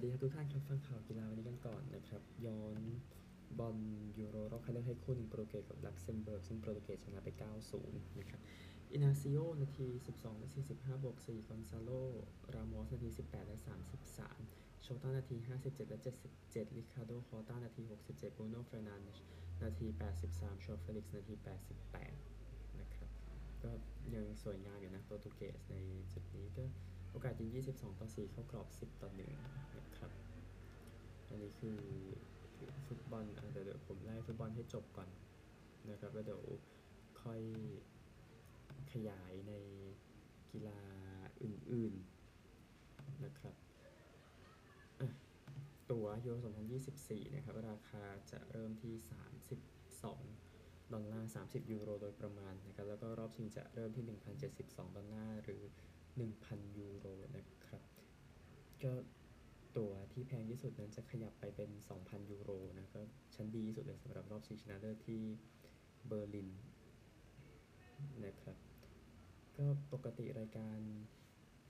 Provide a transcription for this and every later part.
สวัสดีครับทุกท่านครับฟังข่าวกีฬาวันนี้กันก่อนนะครับ ย้อนบอลยูโรรอบคัดเลือกให้คู่หนึ่งโปรตุเกสกับลักเซมเบิร์กซึ่งโปรตุเกสชนะไป 9-0 นะครับอินาซิโอนาที 12และ45บวก4กอนซาโล รามอสนาที 18 และ 33 โชต้านาที 57 และ 77ริคาร์โด ออร์ต้านาที 67บรูโน่ แฟร์นันเดสนาที 83ชูเอา เฟลิกซ์นาที 88 นะครับ ก็ยังสวยงามอยู่นะโปรตุเกสในจุดนี้ก็โอกาสยิง 22 ต่อ 4 เข้ากรอบ 10 ต่อ1นะครับอั นี้คือฟุตบอลอะเดี๋ยวเดี๋ยวผมไล่ฟุตบอลให้จบก่อนนะครับแล้วเดี๋ยวค่อยขยายในกีฬาอื่นๆนะครับตั๋วยูโร2024 นะครับ ราคาจะเริ่มที่ 32 ดอลลาร์ 30 ยูโรโดยประมาณนะครับ แล้วก็รอบชิงจะเริ่มที่ 1,072 ดอลลาร์ หรือ 1,000 ยูโรนะครับ ก็ ตั๋วที่แพงที่สุดนั้นจะขยับไปเป็น 2,000 ยูโรนะก็ชั้นดีที่สุดเลยสำหรับรอบชิงชนะเลิศที่เบอร์ลินนะครับ ก็ปกติรายการ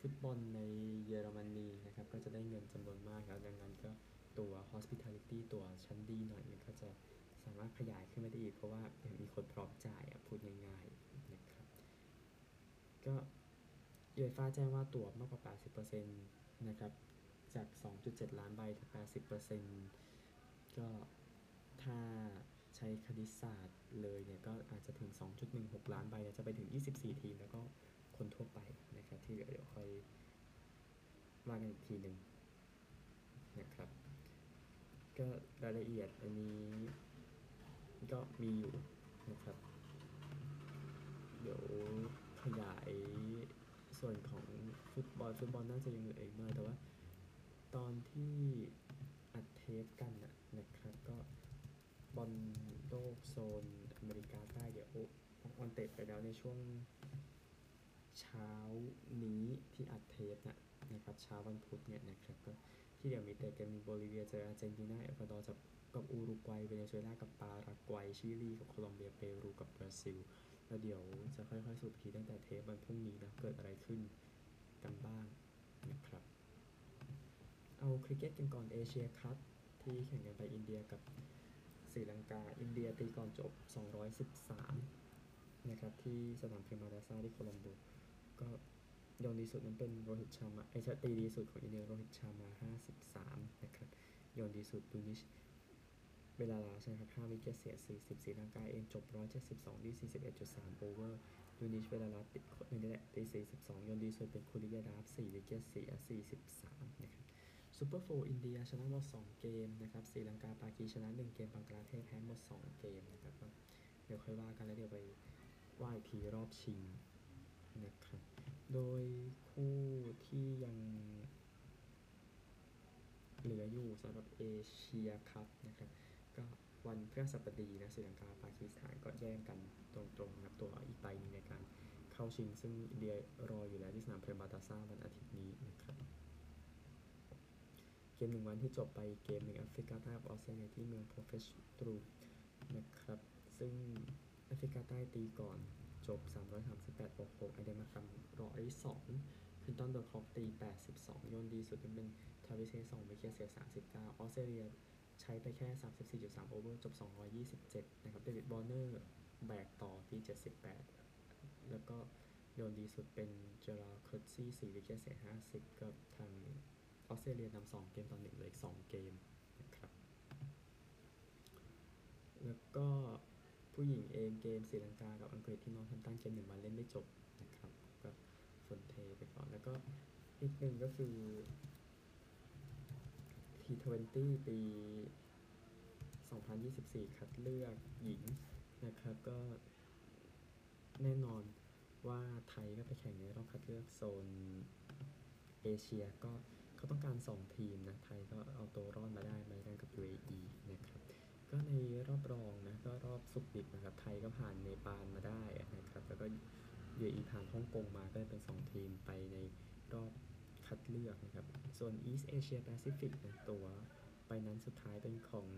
ฟุตบอลในเยอรมนีนะครับ ก็จะได้เงินจำนวนมากแล้วดังนั้นก็ตัว hospitality ตัวชั้นดีหน่อยมันก็จะสามารถขยายขึ้นไปได้อีก เพราะว่ายังมีคนพร้อมจ่ายอะพูดง่ายๆนะครับ ก็ยูเอฟ่าแจ้งว่าตั๋วมากกว่า 80%นะครับ จาก 2.7 ล้านใบถึง80%ก็ถ้าใช้คณิตศาสตร์เลยเนี่ยก็อาจจะถึง 2.16 ล้านใบจะไปถึง 24 ทีมแล้วก็คนทั่วไปนะครับที่เหลือเดี๋ยวค่อยว่ากันอีกทีหนึ่งนะครับ ก็รายละเอียดอันนี้ก็มีอยู่นะครับ เดี๋ยวขยายส่วนของฟุตบอลฟุตบอลน่าจะยังเหลืออีกหน่อยแต่ว่า ตอนที่อัดเทปกันนะครับ ก็บอลโลกโซนอเมริกาใต้เดี๋ยวออนเตะไปแล้วในช่วงเช้านี้ที่อัดเทปนะนะครับเช้าวันพุธเนี่ยนะครับก็ที่เดี๋ยวมีเตะกันมีโบลิเวียเจออาร์เจนตินาเอกวาดอร์กับกับอูรุกวัยเวเนซุเอลากับปารากวัยชิลีกับโคลอมเบียเปรูกับบราซิล แล้วเดี๋ยวจะค่อยๆสรุปทีตั้งแต่เทปวันพรุ่งนี้นะเกิดอะไรขึ้นกันบ้างนะครับ เอาคริกเก็ตกันก่อนเอเชียคัพที่แข่งกันไปอินเดียกับศรีลังกา อินเดียตีก่อนจบ 213 นะครับ ที่สนามเปรมาดาซาที่โคลัมโบก็โยนดีสุดนั้นเป็นโรฮิตชาร์มาไอชาตีดีสุดของอินเดียโรฮิตชาร์มา 53 นะครับโยนดีสุดดูนิธ เวลลาลาเกครับ5 wicket เสีย 40ศรีลังกาเองจบ 172ที่41.3 over ดูนิธ เวลลาลาเกคนนี่แหละตี42โยนดีสุดเป็นกุลดีป ยาดาฟ4 wicket เสีย 43 นะครับ Super Four อินเดียชนะหมด 2 เกมนะครับศรีลังกาปากีชนะ 1 เกมบังกลาเทศแพ้หมด 2 เกมนะครับเดี๋ยวค่อยว่ากันแล้วเดี๋ยวไปว่าอีกทีรอบชิงนะครับ โดยคู่ที่ยังเหลืออยู่สำหรับเอเชียคัพนะครับ ก็วันพฤหัสบดีนะศรีลังกาปากีสถานก็แย่งกันตรงๆนะครับตัวอีกใบนึงในการเข้าชิง ซึ่งอินเดียรออยู่แล้วที่สนามเพรมาตาซาวันอาทิตย์นี้นะครับ กมหนึ่งวันที่จบไปเกมหนึ่งแอฟริกาใต้กับออสเตรเลียที่เมืองโพเฟชตรูนะครับ ซึ่งแอฟริกาใต้ตีก่อนจบ 338 66ไอเดน มาร์แครม102 ควินตันเดอ ค็อกตี 82 โยนดีสุดเป็นทราวิส เฮด 2 wicket เสีย 39 ออสเตรเลียใช้ไปแค่ 34.3 over จบ 227 นะครับ เดวิด วอร์เนอร์แบกต่อที่ 78 แล้วก็โยนดีสุดเป็นเจอรัลด์ โคเอทซี 4 wicket เสีย 50 กับทาง ออสเตรเลียนำ2เกมต่อหนึ่งเลยอีก2เกมนะครับ แล้วก็ผู้หญิงเองเกมศรีลังกากับอังกฤษที่น้องทำตั้งเกมหนึ่งวันเล่นไม่จบนะครับก็ฝนเทไปก่อน แล้วก็อีกหนึ่งก็คือ T20 ปี 2024 คัดเลือกหญิงนะครับก็แน่นอนว่าไทยก็ไปแข่งในรอบคัดเลือกโซนเอเชียก็ เขาต้องการ 2 ทีมนะไทยก็เอาตัวรอดมาได้มาได้กับ UAE นะครับก็ในรอบรองนะก็รอบสุกดิบนะครับไทยก็ผ่านเนปาลมาได้นะครับแล้วก็ UAE ผ่านฮ่องกงมาก็เป็น 2 ทีมไปในรอบคัดเลือกนะครับส่วน East Asia Pacific นะตัวไปนั้นสุดท้ายเป็นของ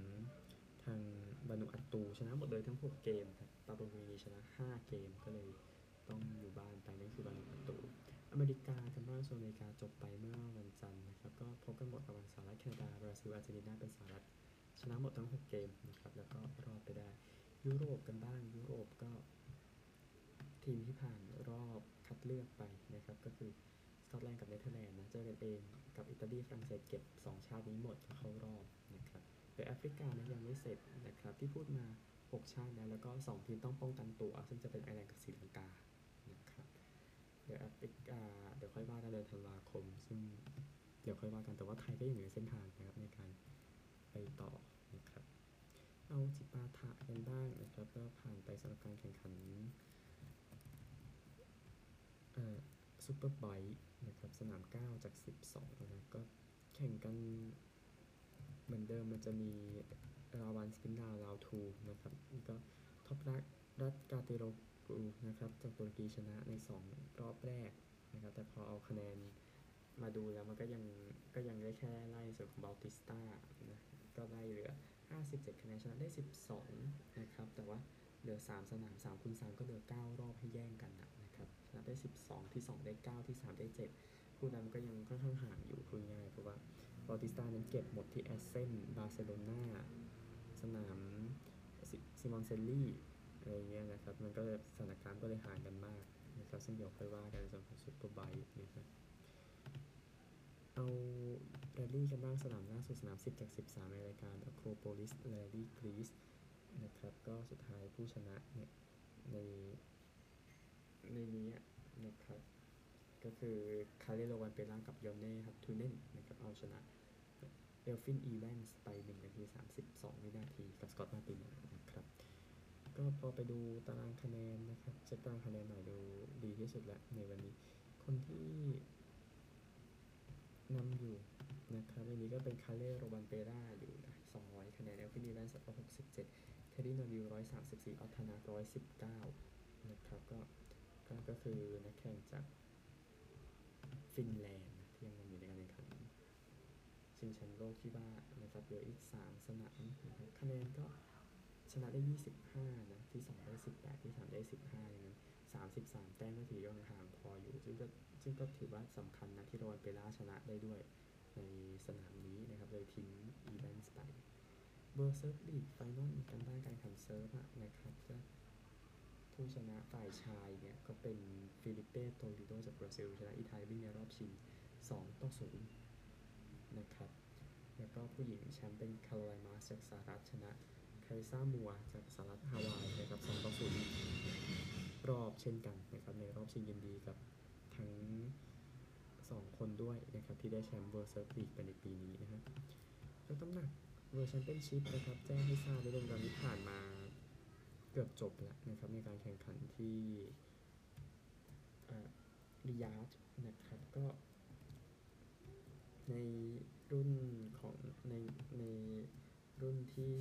ทางบานุอัตตูชนะหมดเลยทั้ง 6 เกมครับปาโปรวีนีชนะ 5 เกมก็เลยต้องอยู่บ้านไปนั่นคือวานูอาตู อเมริกากันบ้างโซนอเมริกาจบไปเมื่อวันจันทร์นะครับ ก็พบกันหมดระหว่างสหรัฐแคนาดาบราซิลอาร์เจนตินาเป็นสหรัฐชนะหมดทั้ง 6 เกมนะครับ แล้วก็รอบไปได้ ยุโรปกันบ้างยุโรปก็ ทีมที่ผ่านรอบคัดเลือกไปนะครับ ก็คือสกอตแลนด์กับเนเธอร์แลนด์นะเจอกันเองกับอิตาลีฝรั่งเศสเก็บ 2 ชาตินี้หมดเข้ารอบนะครับแต่แอฟริกานะยังไม่เสร็จนะครับที่พูดมา 6 ชาติแล้วแล้วก็ 2 ทีมต้องป้องกันตัว ซึ่งจะเป็นไอร์แลนด์กับศรีลังกานะครับ เดี๋ยวแอฟริกาเดี๋ยวค่อยว่ากันเดือนธันวาคม ซึ่งเดี๋ยวค่อยว่ากันแต่ว่าไทยก็ยังอยู่ในเส้นทางนะครับในการไปต่อนะครับเอาจิปาถะกันบ้างนะครับก็ผ่านไปสำหรับการแข่งขันซูเปอร์ไบค์นะครับสนาม 9 จาก 12นะครับก็แข่งกันเหมือนเดิมมันจะมีราวันสปินดาวราวทูนะครับก็ท็อปรักรัตกาเตโร กูนะครับจากตุรกีชนะใน 2 รอบแรกนะครับ แต่พอเอาคะแนนมาดูแล้วมันก็ยังก็ยังได้แค่ไล่ส่วนของบาลติสตานะก็ไล่เหลือ 57 คะแนนชนะได้ 12 นะครับ แต่ว่าเหลือ 3 สนาม 3คูณ3ก็เหลือ 9 รอบให้แย่งกันนะครับชนะได้ 12 ที่ 2 ได้ 9 ที่ 3 ได้7คู่นั้นก็ยังค่อนข้างห่างอยู่พูดง่ายเพราะว่าเบาติสตานั้นเก็บหมดที่แอสเซนบาร์เซโลนาสนามซิมอนเซลลี่ อะไรเงี้ยนะครับ มันก็เลยสถานการณ์ก็เลยห่างกันมากนะครับซึ่งเดี๋ยวค่อยว่ากันในส่วนของซูเปอร์ไบค์นะครับเอาแรลลี่กันบ้างสนามล่าสุดสนาม 10 จาก 13 ในรายการ Acropolis Rally Greece นะครับก็สุดท้ายผู้ชนะเนี่ยในในนี้นะครับ ก็คือคาลเล่ โรวันเปรากับยอนเน่ ฮาลท์ทูเนนนะครับเอาชนะเอลฟินอีแวนส์ไป1นาที 32 วินาทีกับสกอตมาตินนะครับ ก็พอไปดูตารางคะแนนนะครับเช็คตารางคะแนนหน่อยดูดีที่สุดแล้วในวันนี้ คนที่นำอยู่นะครับในนี้ก็เป็นคาลเล่โรวันเปราอยู่นะ200คะแนนเอลฟิน อีแวนส์167เทดดี้โนดิว134ออตนา119นะครับก็ก็ก็คือนักแข่งจากฟินแลนด์ที่ยังอยู่ในการแข่งขันชิงแชมป์โลกที่ว่านะครับเหลืออีก 3 สนามนะครับคะแนนก็ ชนะได้ 25 นะ ที่ 2 ได้ 18 ที่ 3 ได้ 15อย่างนั้น 33 แต้มก็ถือยังห่างพออยู่ ซึ่งก็ซึ่งก็ถือว่าสำคัญนะที่โรวันเปราชนะได้ด้วยในสนามนี้นะครับ โดยทิ้งอีแวนส์ไป World Surf League Final กันบ้างการแข่ง surf นะครับก็ผู้ชนะฝ่ายชายเนี่ย ก็เป็นฟิลิปเป้โทเลโดจากบราซิล ชนะอีธานอีวิ่งในรอบชิง 2 ต่อ 0 นะครับ แล้วก็ผู้หญิงแชมป์เป็นแคโรไลน์มาร์กส์จากสหรัฐชนะ คาริสซ่ามัวร์จากสหรัฐฮาวายนะครับ2ต่อ0รอบเช่นกันนะครับในรอบชิงยินดีกับทั้ง 2 คนด้วยนะครับที่ได้แชมป์ World Surf League ไปในปีนี้นะครับยกน้ำหนัก World Championship นะครับแจ้งให้ทราบในเรื่องการที่ผ่านมาเกือบจบแล้วนะครับในการแข่งขันที่ริยาดนะครับก็ในรุ่นของในในรุ่นที่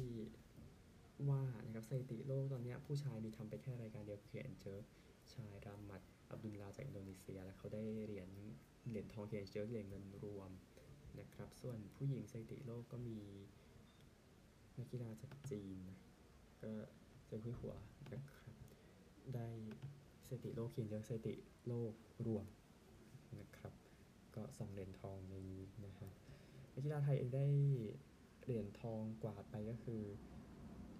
ว่านะครับสถิติโลกตอนนี้ผู้ชายมีทำไปแค่รายการเดียวคือแอนเจอร์ชายรามัดอับดุลลาจากอินโดนีเซีย แล้วเขาได้เหรียญเหรียญทองเคียนเจอเหรียญเงินรวมนะครับ ส่วนผู้หญิงสถิติโลกก็มีนักกีฬาจากจีน ก็เจอคุยหัวนะครับ ได้สถิติโลกเคียนเจอสถิติโลกรวมนะครับ ก็สองเหรียญทองในนี้นะฮะนักกีฬาไทยเองได้เหรียญทองกวาดไปก็คือ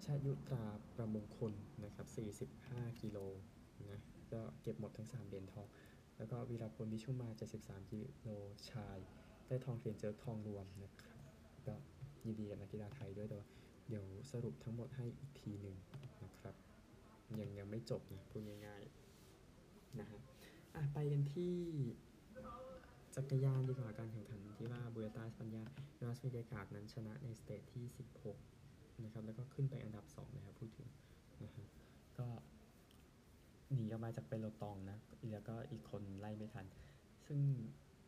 ชายุตราประมงคลนะครับ 45 กิโลนะก็เก็บหมดทั้ง 3เหรียญทอง แล้วก็วีรพลวิชุมา 73 กิโลชาย ได้ทองเทียนเจอทองรวมนะครับก็ยินดีกับนักกีฬาไทยด้วยแต่ว่าเดี๋ยวสรุปทั้งหมดให้อีกทีหนึ่งนะครับ ยังยังไม่จบนะพูดง่ายๆนะฮะอะไปกันที่จักรยานดีกว่าการแข่งขันที่ว่าบูเอตาสปัญญาโยนัสเวกาดนั้นชนะในสเตจที่ 16 นะครับแล้วก็ขึ้นไปอันดับ 2 นะครับพูดถึงนะฮะก็หนีออกมาจากเปโลตองนะแล้วก็อีกคนไล่ไม่ทัน ซึ่ง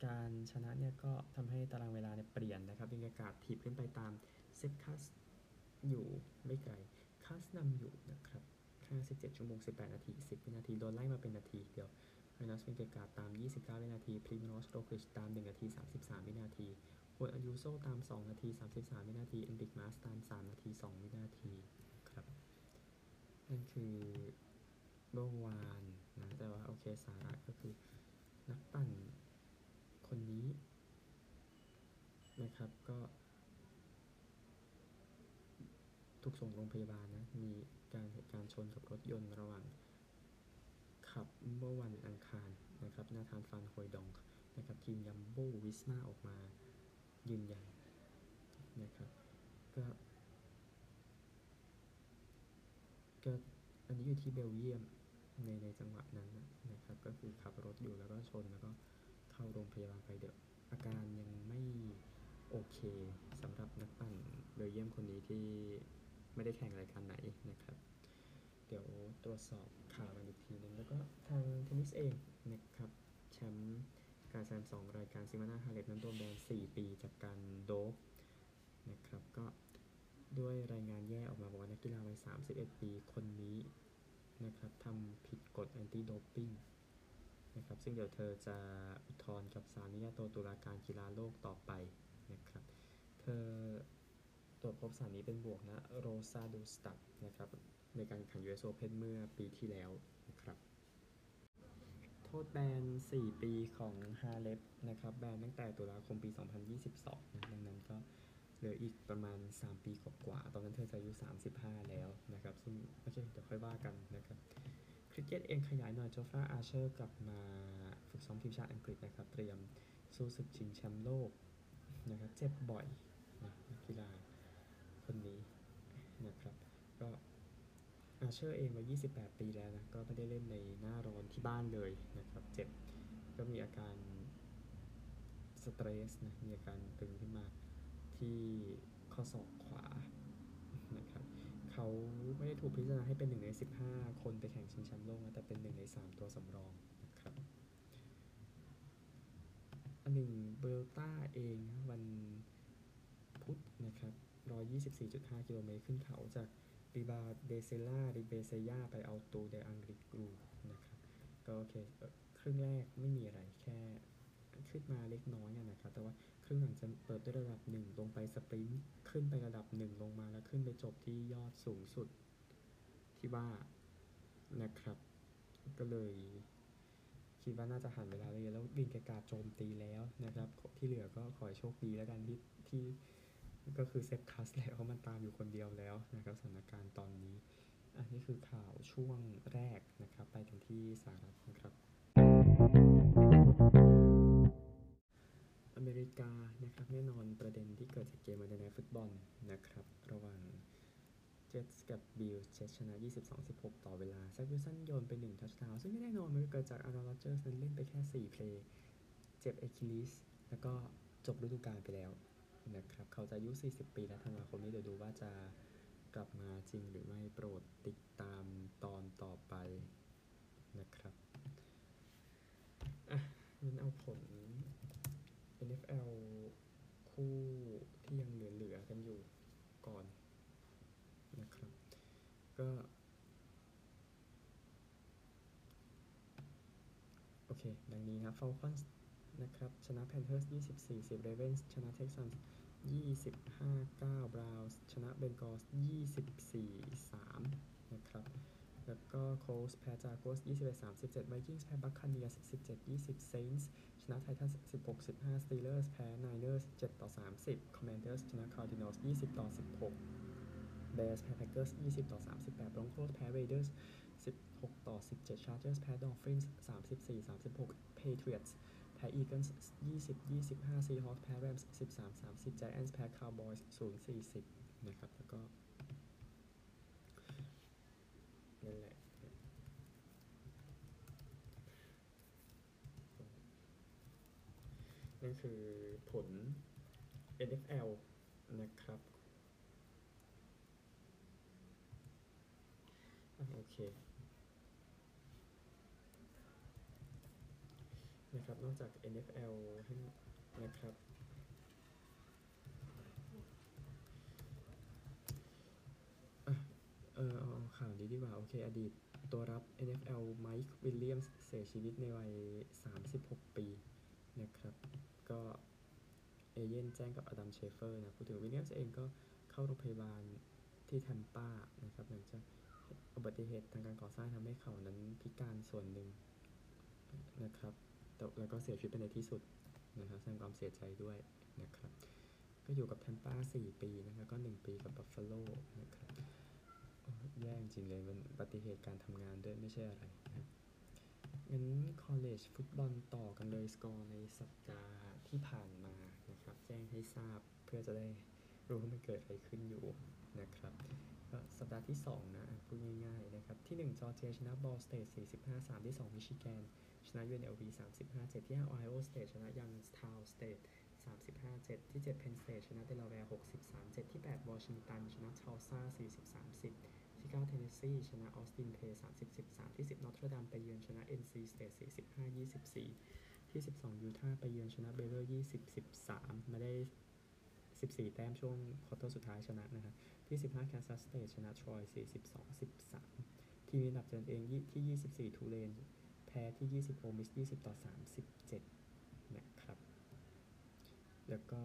การชนะเนี่ยก็ทำให้ตารางเวลาเนี่ยเปลี่ยนนะครับบรรยากาศถีบขึ้นไปตามเซฟคัสอยู่ไม่ไกลคัสนำอยู่นะครับ57ชั่วโมง 18 นาที 10 วินาที โดนไล่มาเป็นนาทีเดียวไวนัสเวนเกกาตาม 29 วินาทีพริมโนสโรคริชตาม 1 นาที 33 วินาที ฮวนอายุโซตาม 2 นาที 33 วินาทีเอนริกมาสตาม 3 นาที 2 วินาทีครับ นั่นคือเมื่อวานนะ แต่ว่าโอเคสาระก็คือนักปั่นคนนี้นะครับก็ถูกส่งโรงพยาบาลนะ มีการเหตุการณ์ชนกับรถยนต์ระหว่างขับเมื่อวันอังคารนะครับนาธานฟานโฮยดองนะครับทีมยัมโบวิสมาออกมา ยืนยันนะครับก็ก็อันนี้อยู่ที่เบลเยียมในในจังหวะนั้นนะครับ ก็คือขับรถอยู่แล้วก็ชนแล้วก็เข้าโรงพยาบาลไปเดี๋ยวอาการยังไม่โอเคสำหรับนักปั่นเบลเยียมคนนี้ที่ไม่ได้แข่งรายการไหนนะครับ เดี๋ยวตรวจสอบข่าวกันอีกทีนึงแล้วก็ทางเทนนิสเองนะครับแชมป์ Slam สองรายการซิโมนาฮาเลปนั้นโดนแบน4 ปีจากการ dope นะครับก็ด้วยรายงานแย่ออกมาบอกว่านักกีฬาวัย 31 ปีคนนี้นะครับทำผิดกฎ anti-doping นะครับซึ่งเดี๋ยวเธอจะอุทธรณ์กับศาลอนุญาโตตุลาการกีฬาโลกต่อไปนะครับเธอตรวจพบสารนี้เป็นบวกนะ roxadustat นะครับในการแข่งขัน US Open เมื่อปีที่แล้ว โทษแบน 4 ปีของฮาเลปนะครับ แบนตั้งแต่ตุลาคมปี 2022นะดังนั้นก็เหลืออีกประมาณ 3 ปีกว่าๆตอนนั้นเธอจะอายุ 35 แล้วนะครับ ซึ่งโอเคเดี๋ยวค่อยว่ากันนะครับ คริกเก็ตเองขยายหน่อยโจฟราอาเชอร์กลับมาฝึกซ้อมทีมชาติอังกฤษนะครับ เตรียมสู้ศึกชิงแชมป์โลกนะครับ เจ็บบ่อยนะนักกีฬาคนนี้นะครับ อาเชอร์เองวัย28 ปีแล้วนะก็ไม่ได้เล่นในหน้าร้อนที่บ้านเลยนะครับเจ็บก็มีอาการสเตรสนะมีอาการตึงขึ้นมาที่ข้อศอกขวานะครับเขาไม่ได้ถูกพิจารณาให้เป็นหนึ่งใน 15 คนไปแข่งชิงแชมป์โลกนะแต่เป็นหนึ่งใน 3 ตัวสำรองนะครับอันหนึ่งเบลต้าเองวันพุธนะครับ124.5 กิโลเมตรขึ้นเขาจาก ริบาเดเซล่าริเบเซยาไปเอาตูเดอังกฤษกรูนะครับ ก็โอเคเครึ่งแรกไม่มีอะไรแค่ขึ้นมาเล็กน้อยนะครับ แต่ว่าครึ่งหลังจะเปิดด้วยระดับหนึ่งลงไปสปรินต์ขึ้นไประดับหนึ่งลงมาแล้วขึ้นไปจบที่ยอดสูงสุดที่ว่านะครับ ก็เลยคิดว่าน่าจะหันเวลาเลยแล้ววินแกกาโจมตีแล้วนะครับ ที่เหลือก็ขอโชคดีแล้วกันที่ที่ ก็คือเซฟคัสแล้วเพราะมันตามอยู่คนเดียวแล้วนะครับสถานการณ์ตอนนี้ อันนี้คือข่าวช่วงแรกนะครับ ไปกันที่สหรัฐนะครับ อเมริกานะครับแน่นอนประเด็นที่เกิดจากเกม Monday Night Football นะครับ ระหว่างเจสกับบิลเจ t ชนะ 22-16 ต่อเวลาแซ็ควิลสันโยนไป1 touchdown ซึ่งไม่แน่นอนมันเกิดจากอารอนโรเจอร์สนั้นเล่นไปแค่ 4 play เจ็บ Achilles แล้วก็จบฤดูกาลไปแล้ว นะครับเขาจะอายุ 40 ปีแล้วธันวาคมนี้เดี๋ยวดูว่าจะกลับมาจริงหรือไม่โปรดติดตามตอนต่อไปนะครับอะงั้นเอาผล NFL คู่ที่ยังเหลือๆกันอยู่ก่อนนะครับ ก็โอเค ดังนี้นะ Falcons นะครับ ชนะ Panthers 24 10 Ravens ชนะ Texans 25 9 Browns ชนะ Bengals 24 3 นะครับ แล้วก็ Colts แพ้ Jaguars 21 37 Vikings แพ้ Buccaneers 17 20 Saints ชนะ Titans 16 15 Steelers แพ้ Niners 7ต่อ30 Commanders ชนะ Cardinals 20ต่อ16 Bears แพ้ Packers 20ต่อ38 Broncos แพ้ Raiders 16 ต่อ 17 Chargers แพ้ Dolphins 34 36 Patriots แพ้ Eagles ยี่สิบยี่สิบห้า Seahawks แพ้ Rams สิบสามสามสิบ Giants แพ้คาวบอยส์ศูนย์สี่สิบนะครับ แล้วก็นั่นแหละนั่นคือผล NFL นะครับ โอเค นะครับนอกจาก NFL นะครับ เออเอาเอาข่าวนี้ดีกว่า โอเค อดีตตัวรับ NFL ไมค์วิลเลียมส์เสียชีวิตในวัย 36 ปีนะครับ ก็เอเย่นต์แจ้งกับอดัมเชฟเตอร์นะพูดถึงวิลเลียมส์เองก็เข้าโรงพยาบาลที่แทมปานะครับหลังจากอุบัติเหตุทางการก่อสร้างทำให้เขานั้นพิการส่วนหนึ่งนะครับ แล้วก็เสียชีวิตไปในที่สุดนะครับแสดงความเสียใจด้วยนะครับ ก็อยู่กับแทมป้า4ปีนะครับแล้วก็ 1 ปีกับบัฟฟาโลนะครับแย่จริงเลยมันอุบัติเหตุการทำงานด้วยไม่ใช่อะไรนะงั้น college ฟุตบอลต่อกันเลยสกอร์ในสัปดาห์ที่ผ่านมานะครับ แจ้งให้ทราบเพื่อจะได้รู้ว่ามันเกิดอะไรขึ้นอยู่นะครับ ก็สัปดาห์ที่ 2นะอะพูดง่ายๆนะครับ ที่ 1 จอร์เจียชนะ Ball State 45 3 ที่ 2 มิชิแกน ชนะ UNLV 35 7 ที่5 Ohio State ชนะ Youngstown State 35 7 ที่7 Penn State ชนะเดลาแวร์63 7 ที่ 8 วอชิงตัน ชนะทัลซ่า40 30 ที่ 9 เทนเนสซีชนะออสตินเพย์30 13 ที่ 10 Notre Dame ไปเยือนชนะ NC State 45 24 ที่ 12 ยูทาห์ไปเยือนชนะเบย์เลอร์20 13 มาได้ 14 แต้มช่วงquarter สุดท้ายชนะนะครับ ที่ 15 Kansas State ชนะทรอย42 13 ทีมอันดับเจนเองที่ 24ทูเลนแพ้ที่ 20 Ole Miss 20 ต่อ 37 นะครับ แล้วก็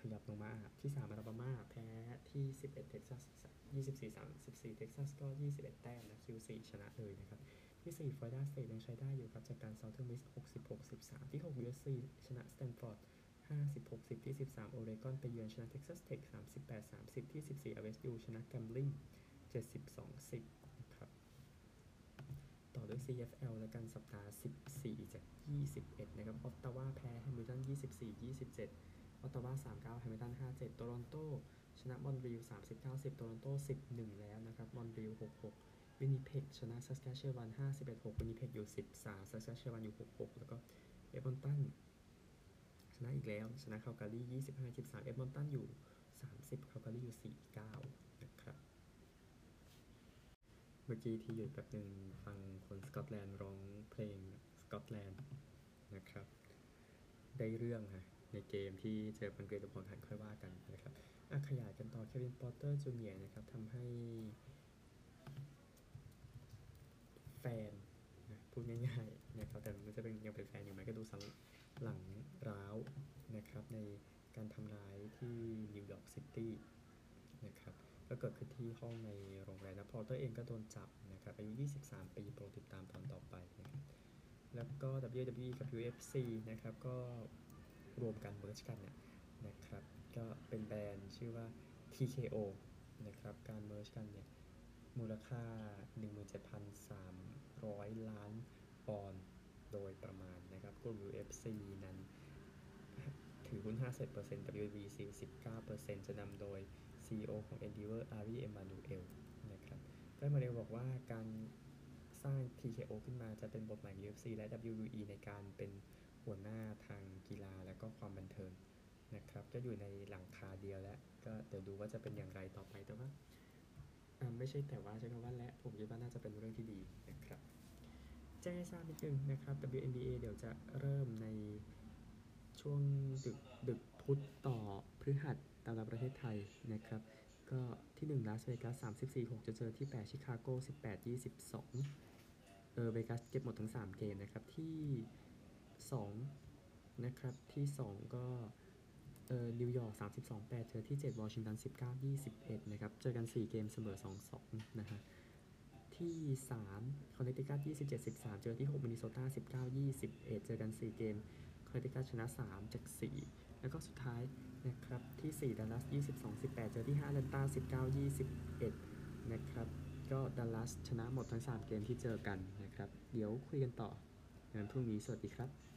ขยับลงมาที่ 3 อลาบามาแพ้ที่ 11 เท็กซัส 24 34 เท็กซัสก็ 21 แต้มนะ Q4 ชนะเลยนะครับ ที่4 Florida State ยังใช้ได้อยู่ครับ จัดการ Southern Miss 66 13 ที่6 USC ชนะสแตนฟอร์ด 50 60ที่ 13 โอเรกอนไปเยือนชนะเท็กซัสเทค38 30 ที่ 14 LSU ชนะแกรมบลิง72 10นะครับต่อด้วย CFL และกันสัปดาห์ 14 จาก 21 นะครับ ออตตาวาแพ้แฮมิลตัน 24 27 ออตตาวา 39 แฮมิลตัน 57 โตรอนโต ชนะมอนทรีออล 39 10 โตรอนโต 11 แล้วนะครับ มอนทรีออล 66 วินิเพกชนะซัสแคชเชวัน 51 6 วินิเพกอยู่ 13ซัสแคชเชวันอยู่ 66 แล้วก็เอฟมอนตัน นะอีกแล้ว ชนะคาลการี25 13 เอฟมอนตันอยู่ 30คาลการีอยู่ 49 นะครับ เมื่อกี้ที่หยุดแบบหนึ่งฟังคนสกอตแลนด์ร้องเพลงสกอตแลนด์นะครับ ได้เรื่องฮะในเกมที่เจอปันเกรดกับพอลทันค่อยว่ากันนะครับขยายกันต่อเควินปอตเตอร์จูเนียร์นะครับทำให้แฟนนะพูดง่ายๆนะครับแต่มันจะเป็นยังเป็นแฟนอยู่ไหมกระดูกสัน หลังร้าวนะครับในการทำร้ายที่นิวยอร์กซิตี้นะครับก็เกิดขึ้นที่ห้องในโรงแรมนะปอตเตอร์เองก็โดนจับนะครับอายุ 23 ปีโปรดติดตามตอนต่อไปนะครับแล้วก็ WWE กับ UFC นะครับก็รวมกัน merge กันเนี่ยนะครับก็เป็นแบรนด์ชื่อว่า TKO นะครับการเมิร์ชกันเนี่ยมูลค่า 17,300 ล้านปอนด์โดยประมาณ นะครับกลุ่ม UFC นั้น ถือหุ้น 50% WBC 19%จะนำโดย CEO ของ Endeavor Ari Emanuel นะครับก็ Emanuel บอกว่าการสร้าง TKO ขึ้นมาจะเป็นบทใหม่ UFC และ WWE ในการเป็นหัวหน้าทางกีฬาและก็ความบันเทิงนะครับก็อยู่ในหลังคาเดียวแล้ว ก็เดี๋ยวดูว่าจะเป็นอย่างไรต่อไปแต่ว่าอ่าไม่ใช่แต่ว่าใช้คำว่าและผมคิดว่าน่าจะเป็นเรื่องที่ดีนะครับ แจ้งให้ทราบนิดนึงนะครับ WNBA เดี๋ยวจะเริ่มในช่วงดึกดึกพุธต่อพฤหัสตามเวลาประเทศไทยนะครับ ก็ที่1ลาสเวกัส34 6 จะเจอที่ 8 ชิคาโก 18 22 เออเวกัสเก็บหมดทั้ง 3 เกมนะครับ ที่ 2 นะครับ ที่ 2 ก็เออนิวยอร์ก32 8 เจอที่ 7 วอชิงตัน 19 21 นะครับ เจอกัน 4 เกมเสมอ 2-2 นะฮะ ที่ 3 คอนเนตทิคัต27 13 เจอที่ 6 มินนิโซตา 19 21 เจอกัน 4 เกม คอนเนตทิคัตชนะ 3 จาก 4 แล้วก็สุดท้ายนะครับที่ 4 ดัลลัส 22 18 เจอที่5แอตแลนตา 19 21 นะครับ ก็ดัลลัสชนะหมดทั้ง 3 เกมที่เจอกันนะครับ เดี๋ยวคุยกันต่องั้นพรุ่งนี้ สวัสดีครับ